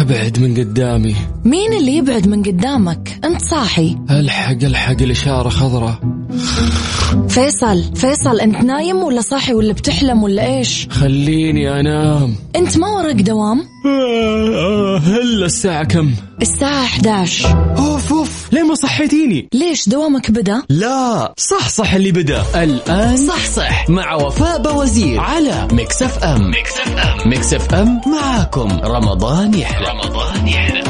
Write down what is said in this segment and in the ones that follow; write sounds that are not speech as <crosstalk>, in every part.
أبعد من قدامي. مين اللي يبعد من قدامك؟ أنت صاحي. ألحق ألحق الإشارة خضراء. فيصل فيصل أنت نايم ولا صاحي ولا بتحلم ولا إيش؟ خليني أنام. أنت ما وراك دوام؟ هلا الساعة كم؟ الساعة 11 اوف اوف ليه ما صحيتيني؟ ليش دوامك بدأ؟ لا صح صح اللي بدأ. الآن صح صح. مع وفاء بوزير على Mix FM Mix FM Mix FM معاكم. رمضان يحلى. رمضان يحلى.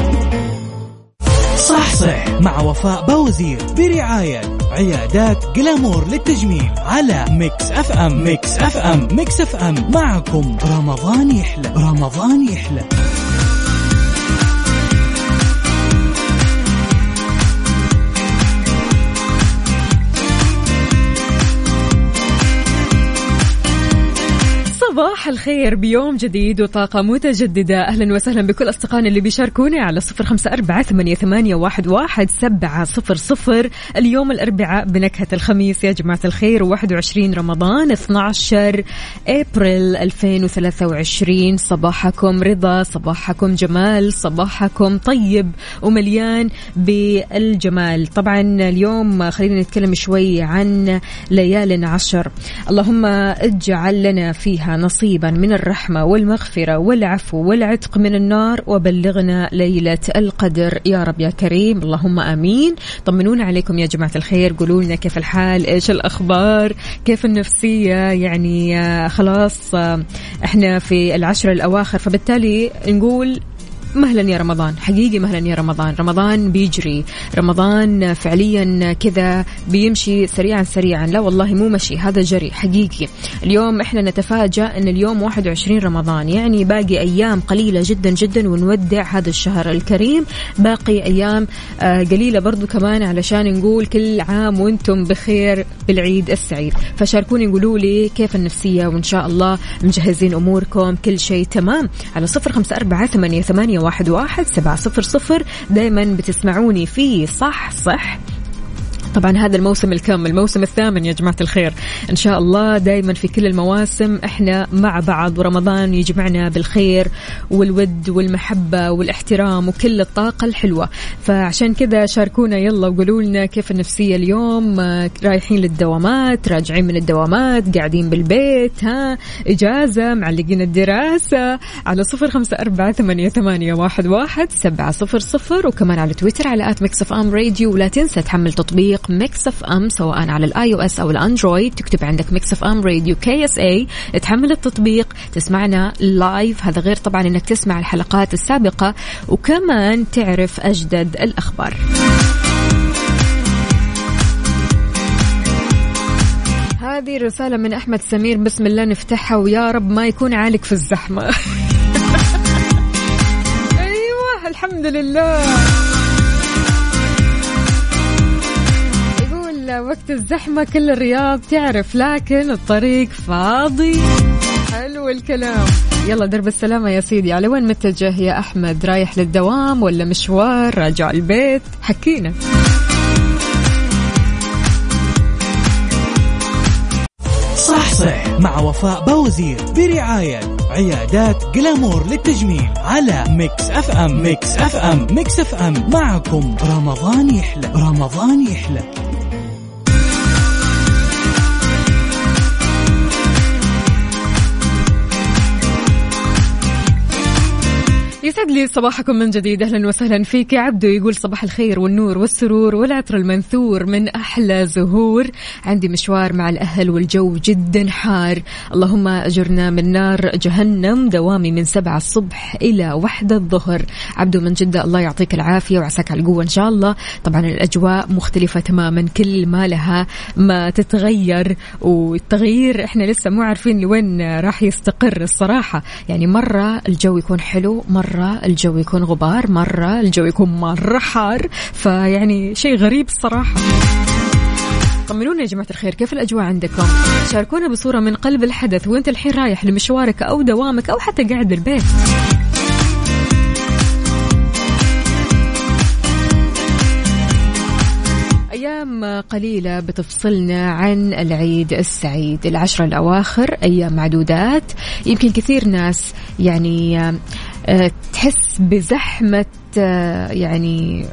صح صح مع وفاء بوزير برعاية عيادات Glamour للتجميل على Mix FM Mix FM Mix FM معكم. رمضان يحلى. رمضان يحلى. صباح الخير بيوم جديد وطاقة متجددة. أهلا وسهلا بكل أصدقائنا اللي بيشاركوني على صفر خمسة أربعة ثمانية, واحد سبعة صفر صفر. اليوم الأربعاء بنكهة الخميس يا جماعة الخير واحد وعشرين رمضان 12 أبريل 2023 صباحكم رضا صباحكم جمال صباحكم طيب ومليان بالجمال. طبعا اليوم خلينا نتكلم شوي عن ليال عشر اللهم اجعل لنا فيها نصيبا من الرحمة والمغفرة والعفو والعتق من النار وبلغنا ليلة القدر. يا رب يا كريم. اللهم آمين. طمنونا عليكم يا جماعة الخير. قولوا لنا كيف الحال؟ إيش الأخبار؟ كيف النفسية؟ يعني آه، خلاص آه، إحنا في العشر الأواخر فبالتالي نقول مهلا يا رمضان حقيقي مهلا يا رمضان. رمضان بيجري. رمضان فعليا كذا بيمشي سريعا سريعا. لا والله مو مشي هذا جري حقيقي. اليوم إحنا نتفاجأ إن اليوم 21 رمضان. يعني باقي أيام قليلة جدا جدا ونودع هذا الشهر الكريم. باقي أيام آه، قليلة برضو كمان علشان نقول كل عام وأنتم بخير بالعيد السعيد. فشاركوني قولوا لي كيف النفسية وإن شاء الله مجهزين أموركم كل شيء تمام. على صفر خمسة أربعة ثمانية, ثمانية واحد, واحد سبعة صفر صفر. دايما بتسمعوني في صح صح طبعا هذا الموسم الكامل الموسم الثامن يا جماعة الخير. إن شاء الله دايما في كل المواسم إحنا مع بعض ورمضان يجمعنا بالخير والود والمحبة والاحترام وكل الطاقة الحلوة. فعشان كذا شاركونا يلا وقولوا لنا كيف النفسية اليوم. آه، رايحين للدوامات راجعين من الدوامات قاعدين بالبيت ها؟ إجازة معلقين الدراسة. على صفر خمسة أربعة ثمانية, ثمانية واحد, واحد سبعة صفر صفر. وكمان على تويتر على at Mix FM Radio. ولا تنسى تحمل تطبيق Mix FM سواء على ال iOS أو ال Android. تكتب عندك Mix FM Radio KSA تحمل التطبيق تسمعنا لايف هذا غير طبعا إنك تسمع الحلقات السابقة. وكمان تعرف أجدد الأخبار. هذه رسالة من أحمد سمير. بسم الله نفتحها ويا رب ما يكون عالق في الزحمة. <laughs> أيوة الحمد لله. وقت الزحمة كل الرياض تعرف لكن الطريق فاضي. حلو الكلام. يلا درب السلامة يا سيدي على وين متجه يا أحمد؟ رايح للدوام ولا مشوار؟ راجع البيت. حكينا. صح صح مع وفاء بوزير برعاية عيادات Glamour للتجميل على Mix FM. Mix FM. Mix FM. معكم رمضان يحلى رمضان يحلى. يسعد لي صباحكم من جديد. أهلا وسهلا فيك. يا عبدو يقول صباح الخير والنور والسرور والعطر المنثور من أحلى زهور. عندي مشوار مع الأهل والجو جدا حار. اللهم أجرنا من نار جهنم. دوامي من سبعة الصبح إلى واحدة الظهر. عبدو من جدة الله يعطيك العافية وعساك على القوة إن شاء الله. طبعا الأجواء مختلفة تماما. كل ما لها ما تتغير. والتغيير إحنا لسه مو عارفين لوين راح يستقر الصراحة. يعني مرة الجو يكون حلو مرة الجو يكون غبار مرة الجو يكون مرة حار فيعني شيء غريب الصراحة. طمنونا يا جماعة الخير كيف الأجواء عندكم؟ شاركونا بصورة من قلب الحدث وانت الحين رايح لمشوارك أو دوامك أو حتى قاعد بالبيت. أيام قليلة بتفصلنا عن العيد السعيد العشرة الأواخر أيام معدودات. يمكن كثير ناس يعني تحس بزحمة آه، يعني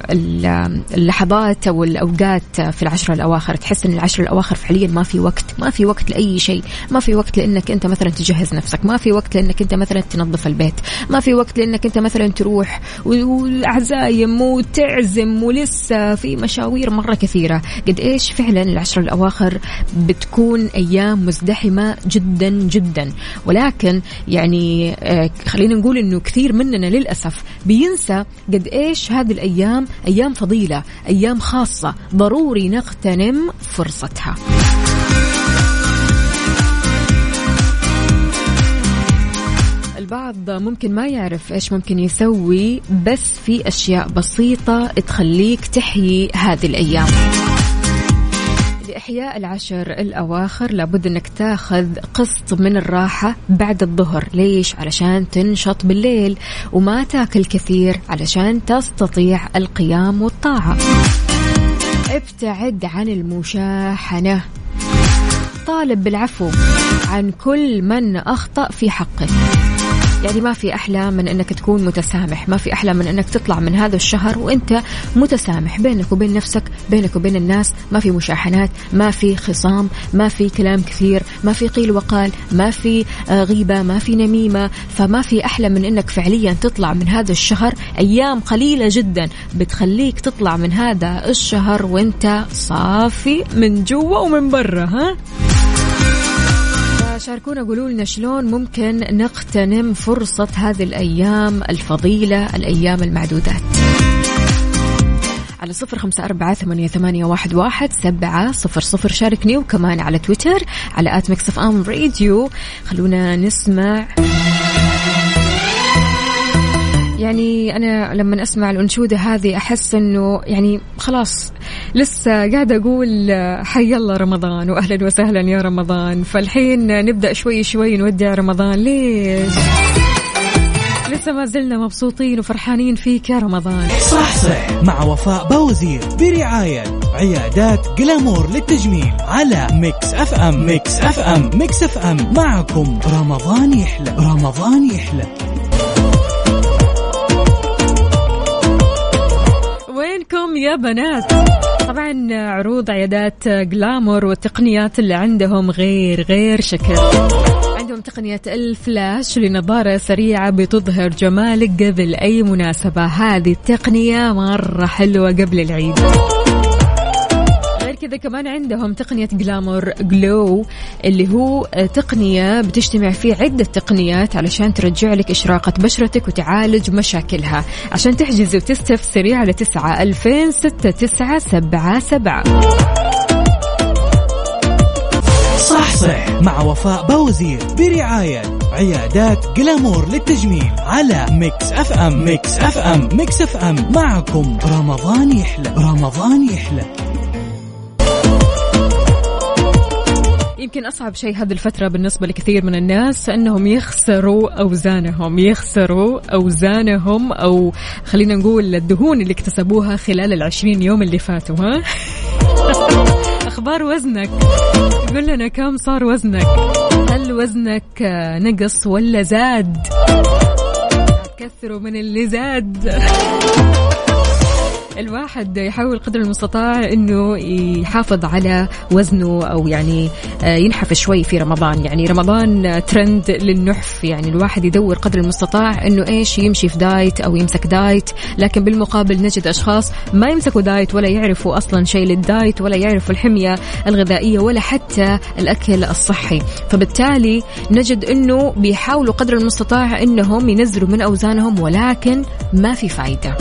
اللحظات أو الأوقات في العشر الأواخر. تحس إن العشر الأواخر فعليا ما في وقت ما في وقت لأي شيء. ما في وقت لإنك أنت مثلا تجهز نفسك. ما في وقت لإنك أنت مثلا تنظف البيت. ما في وقت لإنك أنت مثلا تروح والعزايم وتعزم ولسه في مشاوير مرة كثيرة. قد إيش فعلا العشر الأواخر بتكون أيام مزدحمة جدا جدا. ولكن يعني آه، خلينا نقول إنه كثير مننا للأسف بينسى قد إيش هذه الأيام؟ أيام فضيلة أيام خاصة. ضروري نغتنم فرصتها. البعض ممكن ما يعرف إيش ممكن يسوي بس في أشياء بسيطة تخليك تحيي هذه الأيام. لإحياء العشر الأواخر لابد أنك تاخذ قسط من الراحة بعد الظهر. ليش؟ علشان تنشط بالليل وما تاكل كثير علشان تستطيع القيام والطاعة. ابتعد عن المشاحنة. طالب بالعفو عن كل من أخطأ في حقك يعني ما في أحلى من أنك تكون متسامح ما في أحلى من أنك تطلع من هذا الشهر وأنت متسامح بينك وبين نفسك بينك وبين الناس. ما في مشاحنات ما في خصام ما في كلام كثير ما في قيل وقال ما في آه، غيبة ما في نميمة. فما في أحلى من أنك فعليا تطلع من هذا الشهر. أيام قليلة جدا بتخليك تطلع من هذا الشهر وأنت صافي من جوا ومن برا ها؟ شاركونا قولوا لنا شلون ممكن نغتنم فرصة هذه الأيام الفضيلة الأيام المعدودات. على صفر خمسة أربعة ثمانية, ثمانية واحد, واحد سبعة صفر صفر. شاركني وكمان على تويتر على at Mix FM Radio. خلونا نسمع. يعني أنا لما أسمع الأنشودة هذه أحس أنه يعني خلاص لسه قاعدة أقول حي الله رمضان وأهلا وسهلا يا رمضان. فالحين نبدأ شوي شوي نودع رمضان. ليش؟ لسه ما زلنا مبسوطين وفرحانين فيك يا رمضان. صح صح. مع وفاء بوزير برعاية عيادات Glamour للتجميل على Mix FM. Mix FM. Mix FM. معكم رمضان يحلى. رمضان يحلى. وينكم يا بنات. طبعا عروض عيادات Glamour والتقنيات اللي عندهم غير غير شكل. عندهم تقنية الفلاش لنظارة سريعة بتظهر جمالك قبل أي مناسبة. هذه التقنية مرة حلوة قبل العيد. كذا كمان عندهم تقنية جلامور جلو اللي هو تقنية بتجتمع فيه عدة تقنيات علشان ترجع لك إشراقة بشرتك وتعالج مشاكلها. عشان تحجز وتستفسري على تسعة ألفين ستة تسعة سبعة سبعة. صح صح مع وفاء بوزير برعاية عيادات Glamour للتجميل على Mix FM Mix FM Mix FM معكم. رمضان يحلى. رمضان يحلى. يمكن أصعب شيء هذه الفترة بالنسبة لكثير من الناس أنهم يخسروا أوزانهم يخسروا أوزانهم أو خلينا نقول الدهون اللي اكتسبوها خلال العشرين يوم اللي فاتوا ها؟ <laughs> أخبار وزنك؟ قل لنا كم صار وزنك؟ هل وزنك نقص ولا زاد؟ كثروا من اللي زاد. الواحد يحاول قدر المستطاع إنه يحافظ على وزنه أو يعني آه، ينحف شوي في رمضان. يعني رمضان ترند للنحف. يعني الواحد يدور قدر المستطاع إنه إيش يمشي في diet أو يمسك diet. لكن بالمقابل نجد أشخاص ما يمسكوا diet ولا يعرفوا أصلا شيء لل diet ولا يعرفوا الحمية الغذائية ولا حتى الأكل الصحي. فبالتالي نجد إنه بيحاولوا قدر المستطاع إنهم ينزلوا من أوزانهم ولكن ما في فايدة.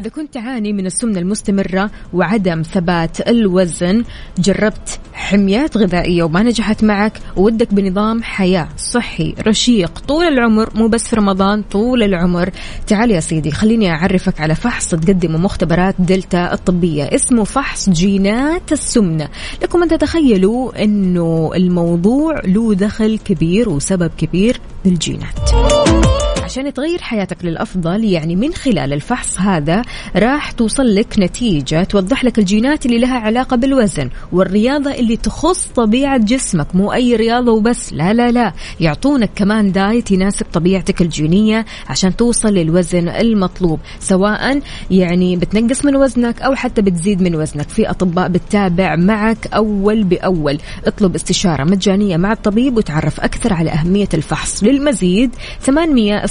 إذا كنت تعاني من السمنة المستمرة وعدم ثبات الوزن جربت حميات غذائية وما نجحت معك ودك بنظام حياة صحي رشيق طول العمر مو بس في رمضان طول العمر. تعال يا سيدي خليني أعرفك على فحص تقدمه مختبرات دلتا الطبية اسمه فحص جينات السمنة. لكم أن تتخيلوا أنه الموضوع له دخل كبير وسبب كبير بالجينات عشان تغير حياتك للأفضل يعني من خلال الفحص هذا راح توصل لك نتيجة توضح لك الجينات اللي لها علاقة بالوزن والرياضة اللي تخص طبيعة جسمك مو أي رياضة وبس لا لا لا. يعطونك كمان دايت يناسب طبيعتك الجينية عشان توصل للوزن المطلوب سواء يعني بتنقص من وزنك أو حتى بتزيد من وزنك. في أطباء بتتابع معك أول بأول. اطلب استشارة مجانية مع الطبيب وتعرف أكثر على أهمية الفحص. للمزيد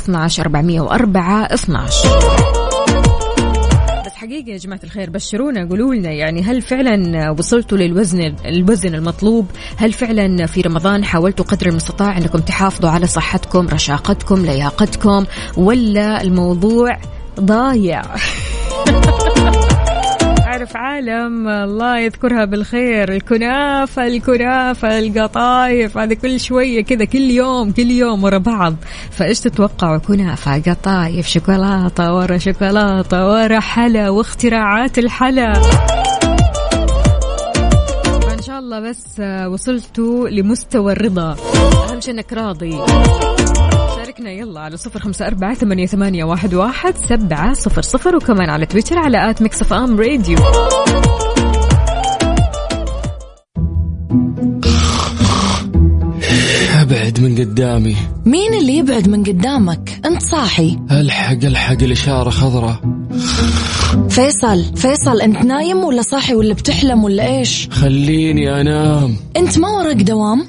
812 404 12 بس حقيقة يا جماعة الخير بشرونا قولوا لنا يعني هل فعلا وصلتوا للوزن الوزن المطلوب؟ هل فعلا في رمضان حاولتوا قدر المستطاع إنكم تحافظوا على صحتكم، رشاقتكم، لياقتكم ولا الموضوع ضايع؟ <laughs> أعرف عالم الله يذكرها بالخير. الكنافة الكنافة القطايف هذا كل شوية كذا كل يوم كل يوم ورا بعض. فإيش تتوقعوا؟ كنافة قطايف شوكولاتة ورا شوكولاتة ورا حلا واختراعات الحلا. فإن شاء الله بس وصلتوا لمستوى الرضا. أهم شيء أنك راضي. شاركنا يلا على صفر خمسة أربعة ثمانية, ثمانية واحد, واحد سبعة صفر صفر وكمان على تويتر على at Mix FM Radio. أبعد من قدامي. مين اللي يبعد من قدامك؟ أنت صاحي. ألحق ألحق الإشارة خضراء. فيصل. فيصل انت نايم ولا صاحي ولا بتحلم ولا إيش؟ خليني أنام. انت ما وراك دوام؟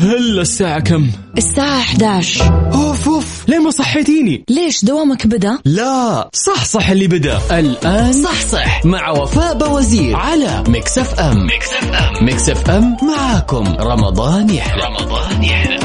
هلا الساعة كم؟ الساعة 11 أوف أوف. ليه ما صحيتيني. ليش دوامك بدأ؟ لا. صح صح اللي بدأ. الآن صح صح. مع وفاء بوزير على Mix FM Mix FM Mix FM معاكم. رمضان يحلى. رمضان يحلى.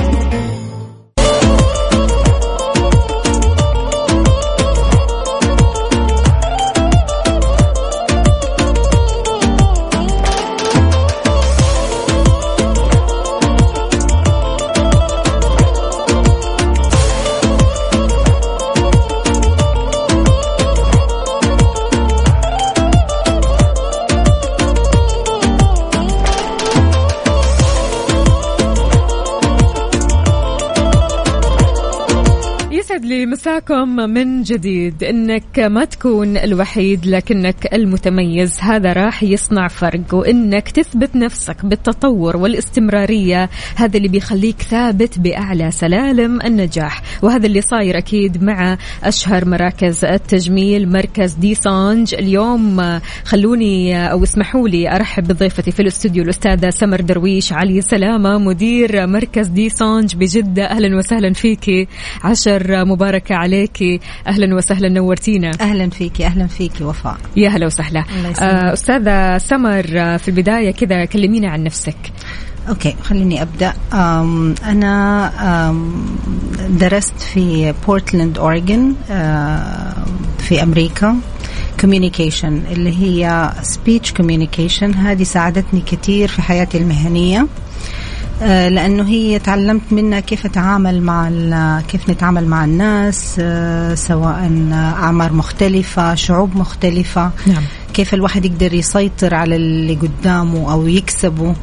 مساكم من جديد. إنك ما تكون الوحيد لكنك المتميز. هذا راح يصنع فرق وإنك تثبت نفسك بالتطور والاستمرارية. هذا اللي بيخليك ثابت بأعلى سلالم النجاح. وهذا اللي صاير أكيد مع أشهر مراكز التجميل. مركز دي سانج. اليوم خلوني أو اسمحوا لي أرحب بضيفتي في الاستوديو الأستاذة سمر درويش علي سلامة مدير مركز دي سانج. بجدة أهلا وسهلا فيكي عشر مباركة عليك. أهلا وسهلا نورتينا. أهلا فيكي أهلا فيكي وفاء. يا هلا وسهلا. آه، أستاذة سمر آه، في البداية كذا كلمينا عن نفسك. أوكي خليني أبدأ. أم أنا أم درست في بورتلاند اوريغون في أمريكا. communication اللي هي speech communication هذه ساعدتني كثير في حياتي المهنية. لأنه هي تعلمت منها كيف أتعامل مع كيف نتعامل مع الناس آه، سواء أعمار مختلفة شعوب مختلفة نعم. كيف الواحد يقدر يسيطر على اللي قدامه أو يكسبه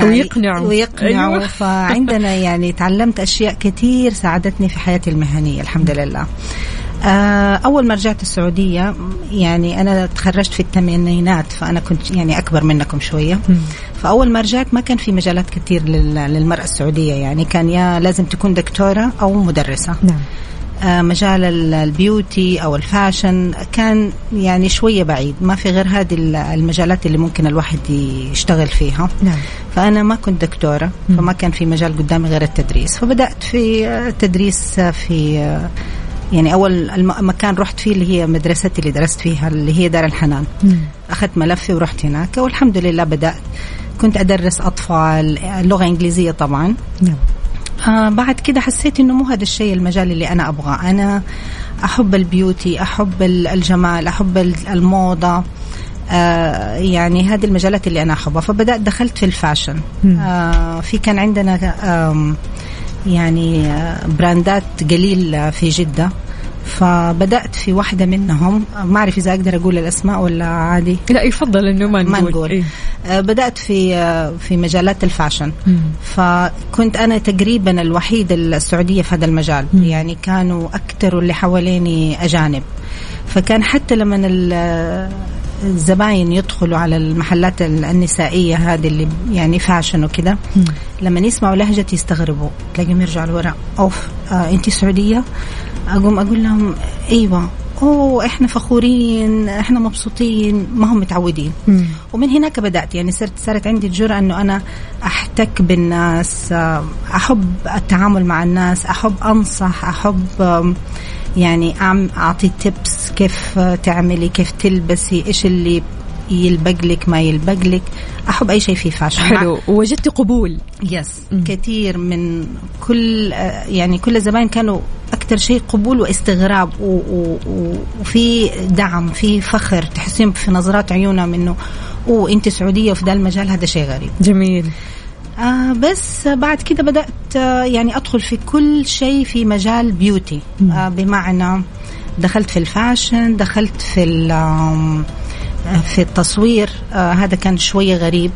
أو آه، يقنعه. ويقنعه أيوة. <laughs> فعندنا يعني تعلمت أشياء كثير ساعدتني في حياتي المهنية الحمد لله آه، أول ما رجعت السعودية يعني أنا تخرجت في الثمانينات فأنا كنت يعني أكبر منكم شوية. فأول ما رجعت ما كان في مجالات كثير لل- للمرأة السعودية يعني كان يا لازم تكون دكتورة أو مدرسة. نعم. آه، مجال ال- ال beauty أو ال fashion كان يعني شوية بعيد. ما في غير هذه ال- المجالات اللي ممكن الواحد يشتغل فيها. نعم. فأنا ما كنت دكتورة فما كان في مجال قدامي غير التدريس. فبدأت في التدريس في يعني أول مكان رحت فيه اللي هي مدرستي اللي درست فيها اللي هي دار الحنان. أخذت ملفي ورحت هناك والحمد لله بدأت. كنت أدرس أطفال آه، لغة إنجليزية طبعا. نعم. آه بعد كده حسيت إنه مو هذا الشيء المجال اللي أنا أبغاه. أنا أحب ال beauty أحب ال- الجمال أحب ال- الموضة. آه يعني هذه المجالات اللي أنا أحبها. فبدأت دخلت في ال fashion. آه في كان عندنا آم يعني آه، brandات قليل آه، في جدة. فبدأت في واحدة منهم. ما أعرف إذا أقدر أقول الأسماء ولا عادي. لا يفضل إنه ما نقول, ما نقول. إيه؟ آه، بدأت في في مجالات الفاشن. فكنت أنا تقريبا الوحيده السعودية في هذا المجال. مم. يعني كانوا أكثر اللي حواليني أجانب. فكان حتى لما الزباين يدخلوا على المحلات النسائية هذه اللي يعني فاشن وكذا. لما يسمعوا لهجتي يستغربوا تلاقيهم يرجعوا لورا. أوف آه انت سعودية؟ أقوم أقول لهم أيوه. أوه إحنا فخورين إحنا مبسوطين. ما هم متعودين. مم. ومن هناك بدأت. يعني صرت صارت عندي الجرأة إنه أنا أحتك بالناس آه، أحب التعامل مع الناس أحب أنصح أحب يعني أعطي تيبس كيف تعملي كيف تلبسي إيش اللي يلبق لك ما يلبق لك. أحب أي شيء في fashion حلو. وجدت قبول. yes م. كثير من كل يعني كل الزباين كانوا أكثر شيء قبول واستغراب وفي دعم في فخر. تحسين في نظرات عيونهم إنه أوه أنت سعودية وفي ذا المجال هذا شيء غريب. جميل. آه بس بعد كده بدأت آه يعني أدخل في كل شيء في مجال beauty آه بمعنى دخلت في ال fashion دخلت في في التصوير. آه هذا كان شوية غريب.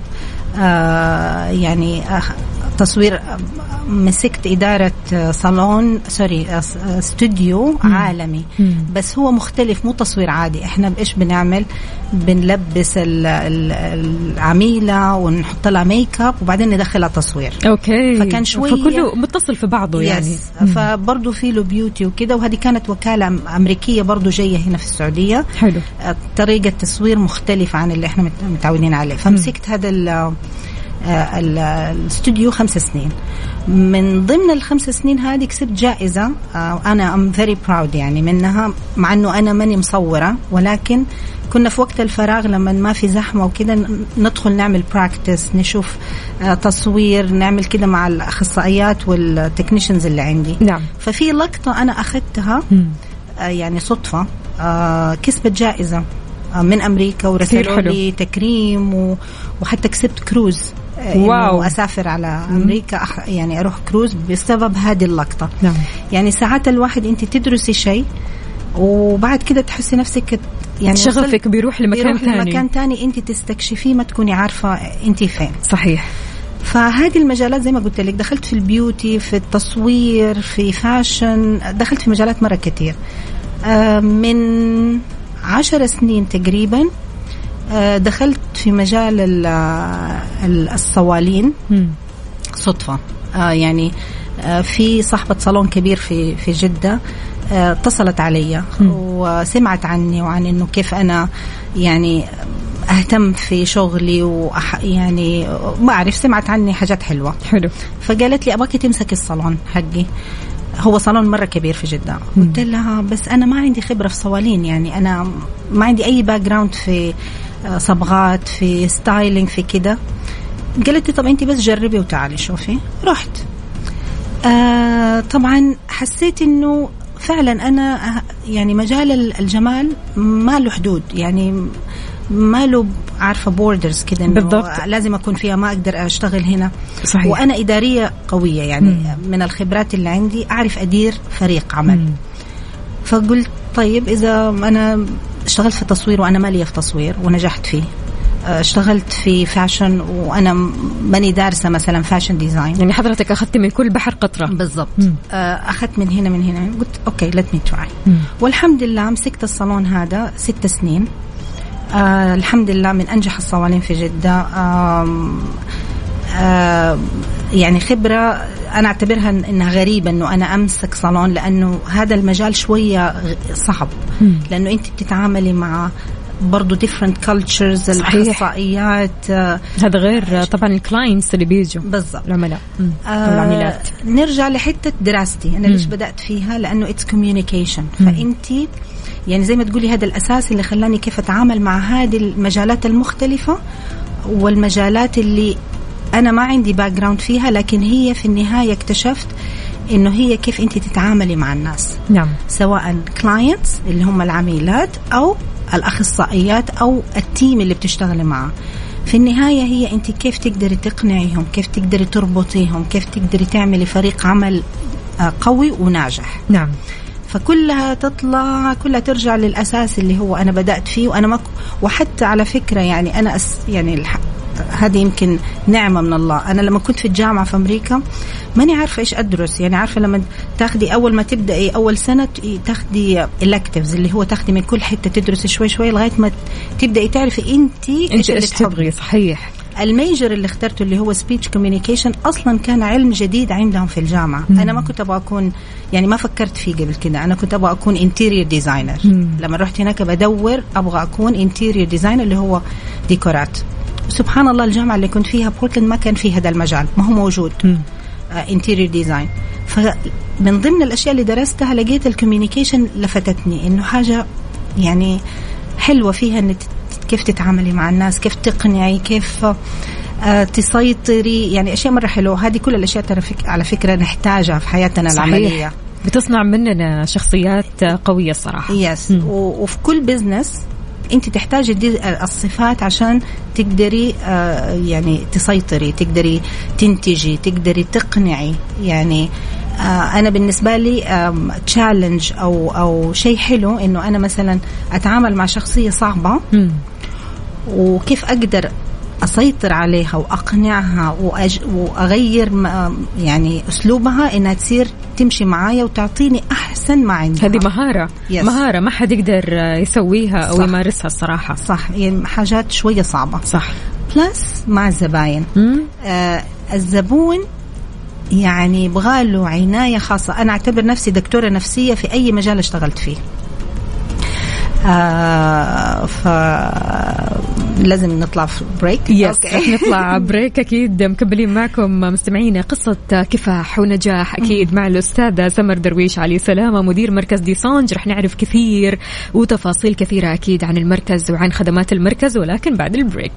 آه يعني آه تصوير مسكت إدارة صالون سوري استوديو عالمي. مم. بس هو مختلف مو تصوير عادي. إحنا بإيش بنعمل؟ بنلبس العميلة ونحط لها ميك اب وبعدين ندخلها تصوير. okay. فكان شوية فكله متصل في بعضه يعني. فبرضه في له beauty وكده وهذه كانت وكالة أمريكية برضه جاية هنا في السعودية. حلو. طريقة تصوير مختلفة عن اللي إحنا متعودين عليه. فمسكت هذا آه، الاستوديو خمس سنين. من ضمن الخمس سنين هذه كسبت جائزة آه، أنا أم very proud يعني منها مع أنه أنا ماني مصورة ولكن كنا في وقت الفراغ لما ما في زحمة وكذا ندخل نعمل practice نشوف آه، تصوير نعمل كده مع الأخصائيات وال technicians اللي عندي. نعم. ففي لقطة أنا أخذتها يعني صدفة كسبت جائزة. من أمريكا ورسلوا لي تكريم وحتى كسبت cruise. wow. أسافر على أمريكا أح يعني أروح كروز بسبب هذه اللقطة. نعم. يعني ساعات الواحد أنت تدرسي شيء وبعد كده تحسي نفسك يعني شغفك بيروح لمكان بيروح ثاني لمكان ثاني أنت تستكشفيه ما تكوني عارفة أنت فين. صحيح. فهذه المجالات زي ما قلت لك دخلت في ال beauty في التصوير في fashion دخلت في مجالات مرة كثير آه، من عشر سنين تقريبا آه، دخلت في مجال الصوالين. صدفة. آه، يعني آه، في صاحبة صالون كبير في في جدة اتصلت علي وسمعت عني وعن إنه كيف أنا يعني أهتم في شغلي وأح يعني ما أعرف سمعت عني حاجات حلوة. حلو. فقالت لي ابغاكي تمسكي الصالون حقي. هو صالون مرة كبير في جدة. قلت لها بس أنا ما عندي خبرة في صوالين يعني أنا ما عندي أي background في آه، صبغات في styling في كده. قالت لي طب انت بس جربي وتعالي شوفي. رحت. آه طبعا حسيت إنه فعلا أنا آه، يعني مجال الجمال ما له حدود. يعني ما له عارفة borders كده بالضبط. لازم أكون فيها ما أقدر أشتغل هنا. صحيح. وأنا إدارية قوية يعني مم. من الخبرات اللي عندي أعرف أدير فريق عمل. مم. فقلت طيب إذا أنا اشتغلت في التصوير وأنا مالي في تصوير ونجحت فيه. آه، اشتغلت في fashion وأنا ماني دارسة مثلا fashion design يعني حضرتك اخذت من كل بحر قطرة. بالضبط. آه، أخذت من هنا من هنا. قلت okay let me try والحمد لله مسكت الصالون هذا ست سنين. آه الحمد لله من أنجح الصوالين في جدة. آه آه يعني خبرة أنا أعتبرها إنها غريبة إنه أنا أمسك صالون لأنه هذا المجال شوية صعب. لأنه أنت بتتعاملي مع برضه different cultures الأخصائيات. هذا غير طبعا ال clients اللي بيجوا. بالضبط. العملاء. آه العميلات. نرجع لحتة دراستي أنا ليش بدأت فيها؟ لأنه it's communication فأنت يعني زي ما تقولي هذا الأساس اللي خلاني كيف أتعامل مع هذه المجالات المختلفة والمجالات اللي أنا ما عندي background فيها لكن هي في النهاية اكتشفت إنه هي كيف أنت تتعاملي مع الناس. نعم. سواء clients اللي هم العميلات أو الأخصائيات أو ال team اللي بتشتغلي معه. في النهاية هي أنت كيف تقدري تقنعيهم كيف تقدري تربطيهم كيف تقدري تعملي فريق عمل آه، قوي وناجح. نعم. فكلها تطلع كلها ترجع للأساس اللي هو أنا بدأت فيه وأنا ما وحتى على فكرة يعني أنا أس يعني. هذه يمكن نعمة من الله. أنا لما كنت في الجامعة في أمريكا ماني عارفة إيش أدرس. يعني عارفة لما تاخدي أول ما تبدأي أول سنة تاخدي electives اللي هو تاخدي من كل حتة تدرسي شوي شوي لغاية ما تبدأي تعرفي انت إيش اللي تبغي صحيح. ال major اللي اخترته اللي هو speech communication أصلا كان علم جديد عندهم في الجامعة. مم. أنا ما كنت أبغى اكون يعني ما فكرت فيه قبل كده. أنا كنت أبغى أكون interior designer لما رحت هناك بدور أبغى أكون interior designer اللي هو ديكورات سبحان الله الجامعة اللي كنت فيها بورتلاند ما كان فيها هذا المجال. ما هو موجود. interior uh, design فمن ضمن الأشياء اللي درستها لقيت ال communication لفتتني. إنه حاجة يعني حلوة فيها ان كيف تتعاملي مع الناس كيف تقنعي كيف آه تسيطري يعني أشياء مرة حلوة. هذه كل الأشياء ترى على فكرة نحتاجها في حياتنا صحيح. العملية. بتصنع مننا شخصيات قوية صراحة. yes وفي كل business أنت تحتاجي دي الصفات عشان تقدري آه يعني تسيطري تقدري تنتجي تقدري تقنعي. يعني أنا بالنسبة لي challenge أو أو شيء حلو إنه أنا مثلا أتعامل مع شخصية صعبة وكيف أقدر أسيطر عليها وأقنعها وأج... وأغير يعني أسلوبها إنها تصير تمشي معايا وتعطيني أحسن ما عندها. هذه مهارة. yes. مهارة ما حد يقدر يسويها أو صح. يمارسها الصراحة. صح. يعني حاجات شوية صعبة. صح. plus مع الزباين. آه الزبون يعني يبغى له عناية خاصة. أنا أعتبر نفسي دكتورة نفسية في أي مجال اشتغلت فيه. آه ف لازم نطلع في break yes okay. نطلع <laughs> break أكيد. مكملين معكم مستمعينا قصة كفاح ونجاح أكيد مع الأستاذة سمر درويش علي سلامة مدير مركز ديسانج. رح نعرف كثير وتفاصيل كثيرة أكيد عن المركز وعن خدمات المركز ولكن بعد ال break.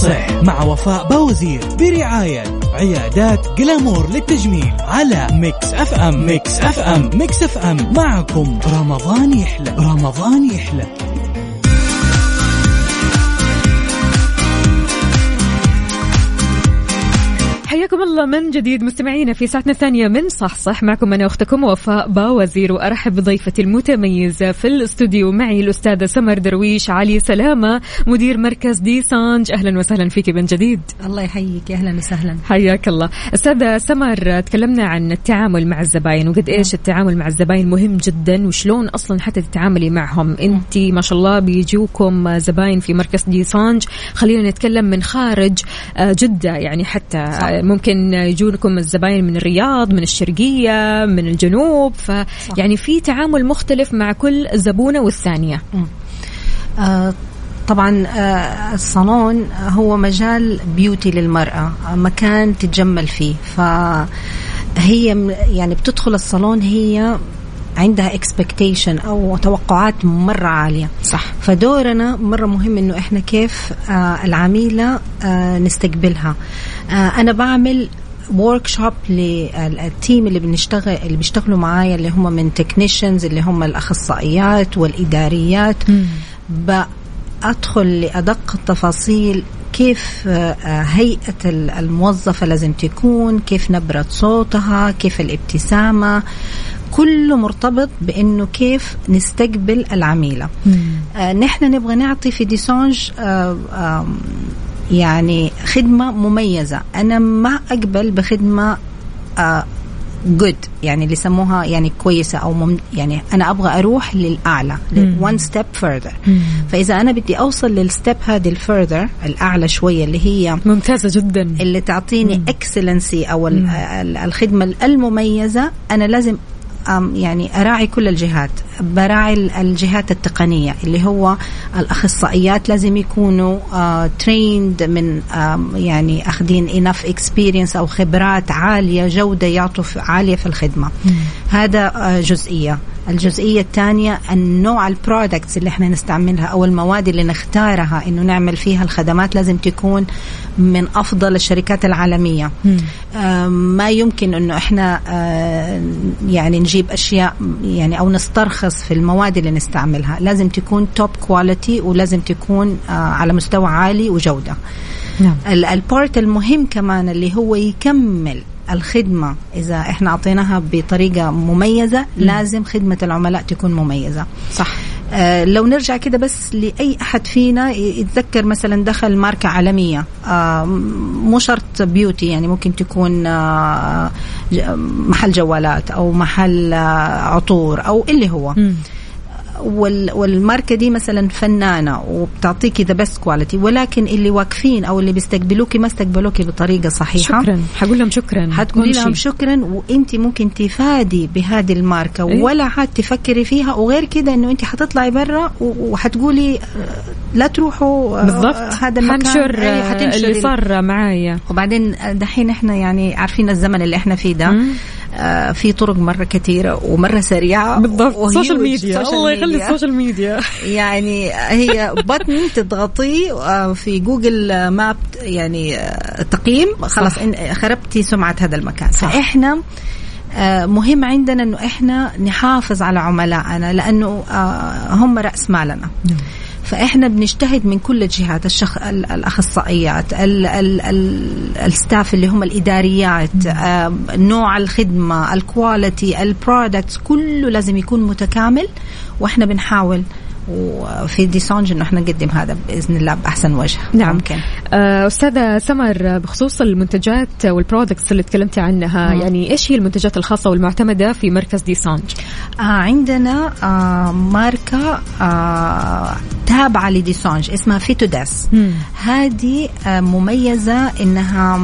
صح مع وفاء بوزير برعاية عيادات جلامور للتجميل على ميكس أف أم. ميكس أف أم. ميكس أف أم. معكم. رمضان يحلى. رمضان يحلى. حياكم الله من جديد مستمعينا في ساعتنا الثانية من صح صح معكم أنا أختكم وفاء باوزير وأرحب بضيفتي المتميزة في الاستوديو. معي الأستاذة سمر درويش علي سلامة مدير مركز دي سانج. أهلا وسهلا فيك من جديد. الله يحييك. أهلا وسهلا. حياك الله. أستاذة سمر تكلمنا عن التعامل مع الزباين وقد إيش التعامل مع الزباين مهم جدا وشلون أصلا حتى تتعاملي معهم؟ أنت ما شاء الله بيجوكم زباين في مركز دي سانج. خلينا نتكلم من خارج آه، جدة يعني حتى صح. ممكن يجونكم الزباين من الرياض من الشرقية من الجنوب فيعني في تعامل مختلف مع كل زبونة والثانية. آه طبعا آه الصالون هو مجال beauty للمرأة مكان تتجمل فيه فهي يعني بتدخل الصالون هي عندها expectation أو توقعات مرة عالية. صح. فدورنا مرة مهم إنه إحنا كيف آه العميلة آه نستقبلها. آه أنا بعمل workshop لل team اللي بنشتغل اللي بيشتغلوا معايا اللي هم من technicians اللي هم الأخصائيات والإداريات. بأدخل لأدق التفاصيل كيف هيئة الموظفة لازم تكون كيف نبرة صوتها كيف الابتسامة. كله مرتبط بإنه كيف نستقبل العميلة. آه نحن نبغى نعطي في ديسونج آه آه يعني خدمة مميزة. أنا ما أقبل بخدمة آه good يعني اللي يسموها يعني كويسة أو مم يعني أنا أبغى أروح للأعلى one step further فإذا أنا بدي أوصل لل step هذه ال further الأعلى شوية اللي هي ممتازة جدا. اللي تعطيني excellency أو الخدمة المميزة أنا لازم يعني أراعي كل الجهات. براعي الجهات التقنية اللي هو الأخصائيات لازم يكونوا trained من يعني أخذين enough experience أو خبرات عالية جودة يعطوا عالية في الخدمة. هذا جزئية. الجزئية الثانية النوع ال products اللي إحنا نستعملها أو المواد اللي نختارها إنه نعمل فيها الخدمات لازم تكون من أفضل الشركات العالمية. ما يمكن إنه إحنا يعني نجيب أشياء يعني أو نسترخص في المواد اللي نستعملها. لازم تكون top quality ولازم تكون على مستوى عالي وجودة. نعم. ال part المهم كمان اللي هو يكمل الخدمة. إذا إحنا أعطيناها بطريقة مميزة لازم خدمة العملاء تكون مميزة. صح. آه لو نرجع كده بس لأي أحد فينا يتذكر مثلا دخل ماركة عالمية. آه مو شرط beauty يعني ممكن تكون آه محل جوالات أو محل آه عطور أو اللي هو. مم. وال والماركة دي مثلا فنانة وبتعطيكي the best quality ولكن اللي واقفين أو اللي بيستقبلوكي ما استقبلوكي بطريقة صحيحة. شكرا. حقول لهم شكرا. حتقولي لهم. شكرا وانت ممكن تفادي بهذه الماركة إيه؟ ولا عاد تفكري فيها وغير كده إنه انت حتطلعي برا وحتقولي آه، لا تروحوا آه، بالضبط. هذا المكان. حنشر إيه، اللي صار معايا. وبعدين دحين إحنا يعني عارفين الزمن اللي إحنا فيه ده. مم. آه في طرق مرة كثيرة ومرة سريعة بالضبط. ال social media الله يخلي. ال social media يعني هي بطن تضغطيه آه، في Google Maps يعني آه، تقييم. خلاص خربتي سمعة هذا المكان. صح. فإحنا آه، مهم عندنا إنه إحنا نحافظ على عملائنا لأنه هم رأس مالنا. فإحنا بنجتهد من كل الجهات الشخ... ال- الأخصائيات ال... ال... ال... ال staff اللي هم الإداريات نوع الخدمة ال quality ال products كله لازم يكون متكامل وإحنا بنحاول وفي ديسانج إنه إحنا نقدم هذا بإذن الله بأحسن وجه. نعم. ممكن. آه، أستاذة سمر بخصوص المنتجات وال products اللي تكلمتي عنها مم. يعني إيش هي المنتجات الخاصة والمعتمدة في مركز ديسانج آه عندنا آه ماركة آه تابعة لديسانج اسمها فيتوديس. هذه آه مميزة إنها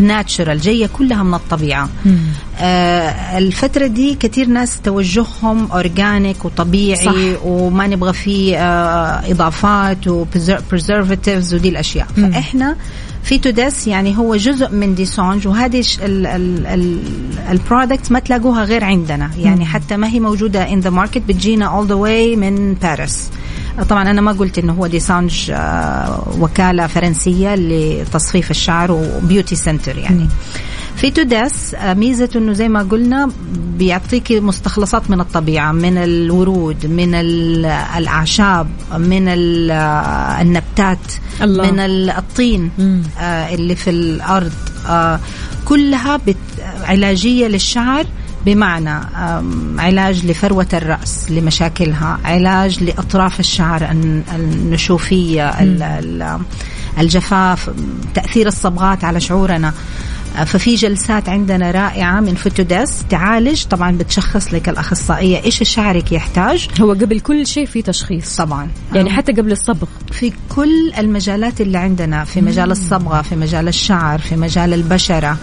natural جاية كلها من الطبيعة. آه الفترة دي كثير ناس توجههم organic وطبيعي صح. وما نبغى فيه آه إضافات و preservatives ودي الأشياء. مم. فإحنا فيتوديس يعني هو جزء من ديسانج وهذه ال product ما تلاقوها غير عندنا. يعني حتى ما هي موجودة in the market بتجينا all the way من باريس طبعا أنا ما قلت إنه هو ديسانج آه، وكالة فرنسية لتصفيف الشعر و beauty center يعني فيتوديس آه، ميزته إنه زي ما قلنا بيعطيكي مستخلصات من الطبيعة من الورود من ال- الأعشاب من آه، النباتات الله. من ال- الطين مم. اللي في الأرض كلها علاجية للشعر بمعنى علاج لفروة الرأس لمشاكلها علاج لأطراف الشعر الن- النشوفية ال- ال- الجفاف تأثير الصبغات على شعورنا. ففي جلسات عندنا رائعة من فوتوديس. تعالج. طبعا بتشخص لك الأخصائية إيش شعرك يحتاج. هو قبل كل شيء في تشخيص. طبعا. يعني آم، حتى قبل الصبغ. في كل المجالات اللي عندنا في مجال الصبغة في مجال الشعر في مجال البشرة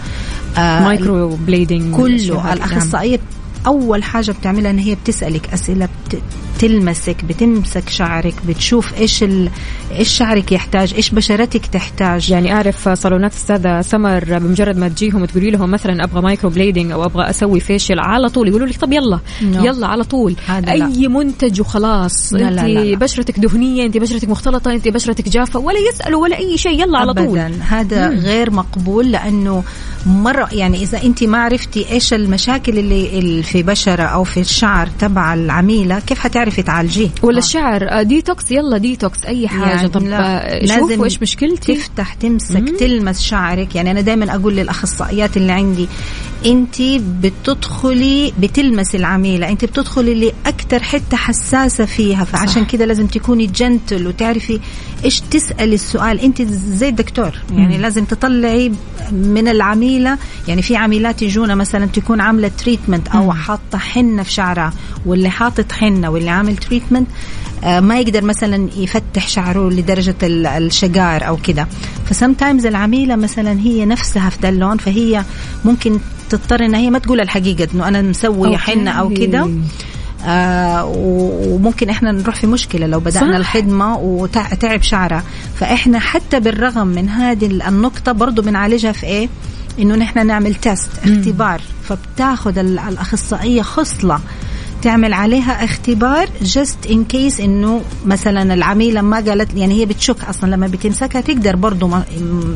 آه، microblading كله. الأخصائية أول حاجة بتعملها إن هي بتسألك أسئلة بت... تلمسك بتمسك شعرك بتشوف إيش ال... إيش شعرك يحتاج إيش بشرتك تحتاج يعني أعرف صالونات استاذه سمر بمجرد ما تجيهم تقولي لهم مثلا أبغى microblading أو أبغى أسوي facial على طول يقولوا لك طب يلا No. يلا على طول اي لا. منتج وخلاص لا، انت لا، لا، لا. بشرتك دهنية انت بشرتك مختلطة انت بشرتك جافة ولا يسألوا ولا أي شيء يلا على طول هذا. غير مقبول لأنه مرة. يعني إذا أنت ما عرفتي إيش المشاكل اللي, في بشرة أو في الشعر تبع العميلة كيف حتعرفي تعالجيه؟ ولا آه. الشعر؟ آه، ديتوكس يلا ديتوكس أي حاجة. يعني طب لا، آه، لازم شوفوا إيش مشكلتي. تفتح تمسك مم. تلمس شعرك. يعني أنا دائما أقول للأخصائيات اللي عندي انت بتدخلي بتلمس العميلة. انت بتدخلي لأكثر حتة حساسة فيها. فعشان كده لازم تكوني gentle وتعرفي إيش تسألي السؤال. انت زي الدكتور. يعني مم. لازم تطلعي من العميلة. يعني في عميلات يجونا مثلا تكون عاملة treatment أو. حاطة حنة في شعرها واللي حاطط حنة واللي عامل treatment آه، ما يقدر مثلا يفتح شعره لدرجة ال- الشجار أو كده. ف sometimes العميلة مثلا هي نفسها تبغى ده اللون فهي ممكن تضطر إن هي ما تقول الحقيقة إنه أنا مسوي. حنة أو كده. آه وممكن إحنا نروح في مشكلة لو بدأنا صح. الخدمة وتعب شعرها. فإحنا حتى بالرغم من هذه النقطة برضو بنعالجها في إيه؟ إنه نحن نعمل test اختبار. فبتاخذ ال- الأخصائية خصلة. تعمل عليها اختبار just in case إنه مثلا العميلة ما قالت يعني هي بتشك أصلا لما بتمسكها تقدر برضه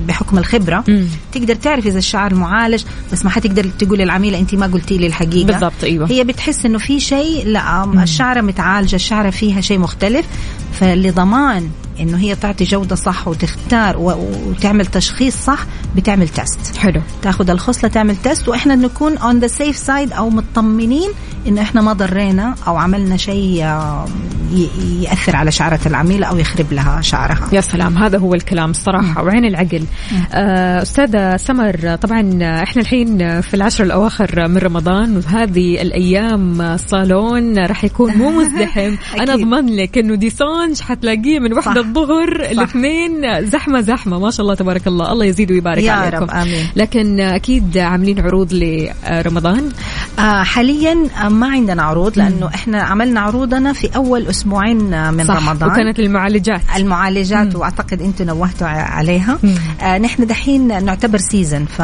بحكم الخبرة مم. تقدر تعرف إذا الشعر معالج بس ما حتقدر تقول للعميلة انت ما قلتي لي الحقيقة. بالضبط أيوه. هي بتحس إنه في شيء لا الشعرة متعالجة الشعرة فيها شيء مختلف فلضمان إنه هي تعطي جودة صح وتختار وتعمل تشخيص صح بتعمل test حلو. تاخذ الخصلة تعمل test وإحنا نكون on the safe side أو مطمنين إنه إحنا ما ضرينا أو عملنا شيء يأثر على شعرة العميله أو يخرب لها شعرها. يا سلام هذا هو الكلام الصراحه وعين العقل. آه أستاذة سمر طبعا إحنا الحين في العشر الأواخر من رمضان وهذه الأيام صالون راح يكون مو <laughs> مزدحم. أنا أضمن لك إنه ديسانج حتلاقيه من وحده الظهر الاثنين. زحمة زحمة. ما شاء الله تبارك الله. الله يزيد ويبارك يا عليكم. رب آمين. لكن أكيد عاملين عروض لرمضان. آه حاليا ما عندنا عروض لأنه إحنا عملنا عروضنا في أول أسبوعين من صح رمضان. وكانت المعالجات. المعالجات مم. وأعتقد أنتم نوهتوا عليها. آه نحن دحين نعتبر season ف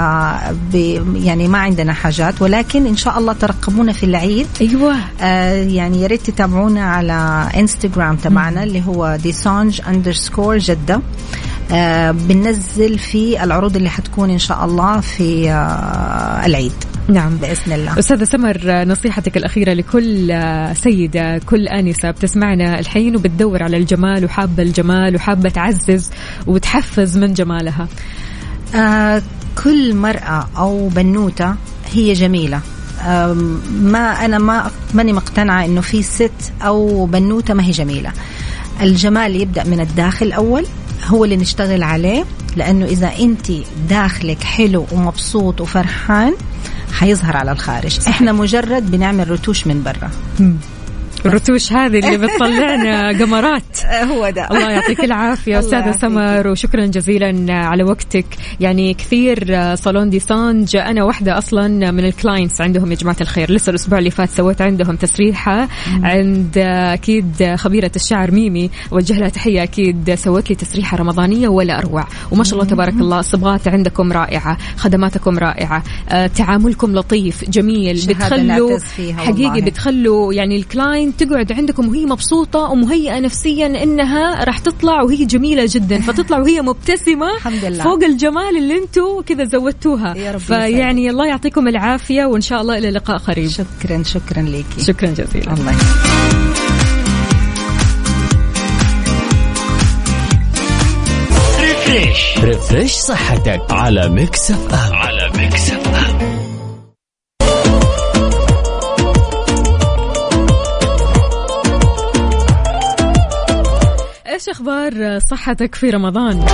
يعني ما عندنا حاجات ولكن إن شاء الله ترقبونا في العيد. أيوه. آه يعني يا ريت تتابعونا على انستغرام تبعنا اللي هو ديسانج underscore جدة. آه بننزل في العروض اللي حتكون إن شاء الله في آه العيد. نعم. بإذن الله. أستاذة سمر نصيحتك الأخيرة لكل سيدة كل آنسة بتسمعنا الحين وبتدور على الجمال وحابة الجمال وحابة تعزز وتحفز من جمالها. آه كل مرأة أو بنوتة هي جميلة. ما أنا ما ماني مقتنعة إنه في ست أو بنوتة ما هي جميلة. الجمال يبدأ من الداخل أول هو اللي نشتغل عليه لأنه إذا انت داخلك حلو ومبسوط وفرحان حيظهر على الخارج صحيح. إحنا مجرد بنعمل رتوش من برا الرتوش هذه اللي <laughs> بتطلعنا قمرات. <laughs> هو ده. الله يعطيك العافية. <laughs> أستاذة سمر وشكرا جزيلا على وقتك. يعني كثير صالون ديسانج. أنا واحدة أصلا من ال clients عندهم يا جماعة الخير. لسه الأسبوع اللي فات سويت عندهم تسريحة عند أكيد خبيرة الشعر ميمي. وجه لها تحية. أكيد سوت لي تسريحة رمضانية ولا أروع. وما شاء الله تبارك الله الصبغات عندكم رائعة. خدماتكم رائعة. آه، تعاملكم لطيف جميل. بتخلوا حقيقي بتخلوا يعني ال client تقعد عندكم وهي مبسوطة ومهيئة نفسيا إنها راح تطلع وهي جميلة جدا. <laughs> فتطلع وهي مبتسمة الحمد لله. فوق الجمال اللي أنتم كذا زودتوها. يا رب فيعني الله يعطيكم العافية وإن شاء الله إلى لقاء قريب شكرا شكرا لك. شكرا جزيلا. الله. refresh refresh صحتك على Mix FM على Mix F M إيش أخبار صحتك في رمضان؟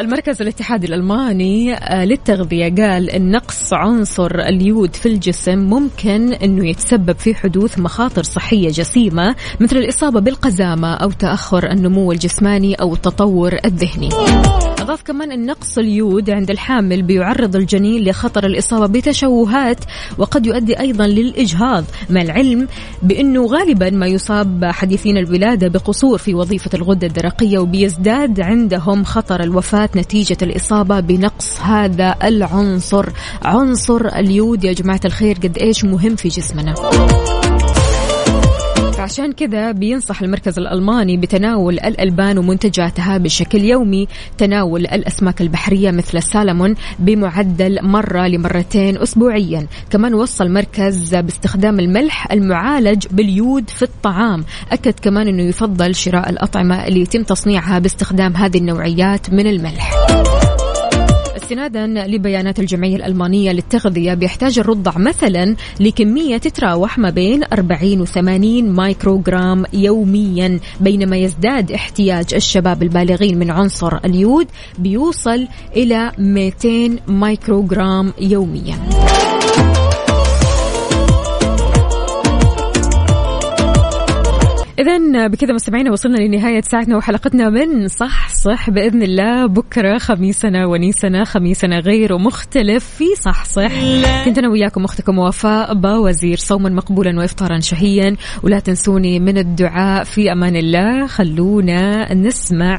المركز الاتحادي الألماني آه، للتغذية قال أن نقص عنصر اليود في الجسم ممكن أنه يتسبب في حدوث مخاطر صحية جسيمة مثل الإصابة بالقزامة أو تأخر النمو الجسماني أو التطور الذهني. أضاف كمان أن نقص اليود عند الحامل بيعرض الجنين لخطر الإصابة بتشوهات وقد يؤدي أيضا للإجهاض. مع العلم بأنه غالبا ما يصاب حديثين الولادة بقصور في وظيفة الغدة الدرقية وبيزداد عندهم خطر الوفاة نتيجة الإصابة بنقص هذا العنصر. عنصر اليود. يا جماعة الخير قد إيش مهم في جسمنا؟ فعشان كذا بينصح المركز الألماني بتناول الألبان ومنتجاتها بشكل يومي. تناول الأسماك البحرية مثل السالمون بمعدل مرة لمرتين أسبوعيا. كمان وصى المركز باستخدام الملح المعالج باليود في الطعام. أكد كمان أنه يفضل شراء الأطعمة اللي يتم تصنيعها باستخدام هذه النوعيات من الملح. استنادا لبيانات الجمعية الألمانية للتغذية بيحتاج الرضع مثلا لكمية تتراوح ما بين 40 و 80 مايكروغرام يوميا بينما يزداد احتياج الشباب البالغين من عنصر اليود بيوصل إلى 200 مايكروغرام يوميا. إذا بكذا مستمعينا وصلنا لنهاية ساعتنا وحلقتنا من صح صح بإذن الله. بكرة خميسنا ونيسنا خميسنا غير مختلف في صح صح. كنت أنا وياكم أختكم وفاء باوزير صوما مقبولا وإفطارا شهيا. ولا تنسوني من الدعاء في أمان الله. خلونا نسمع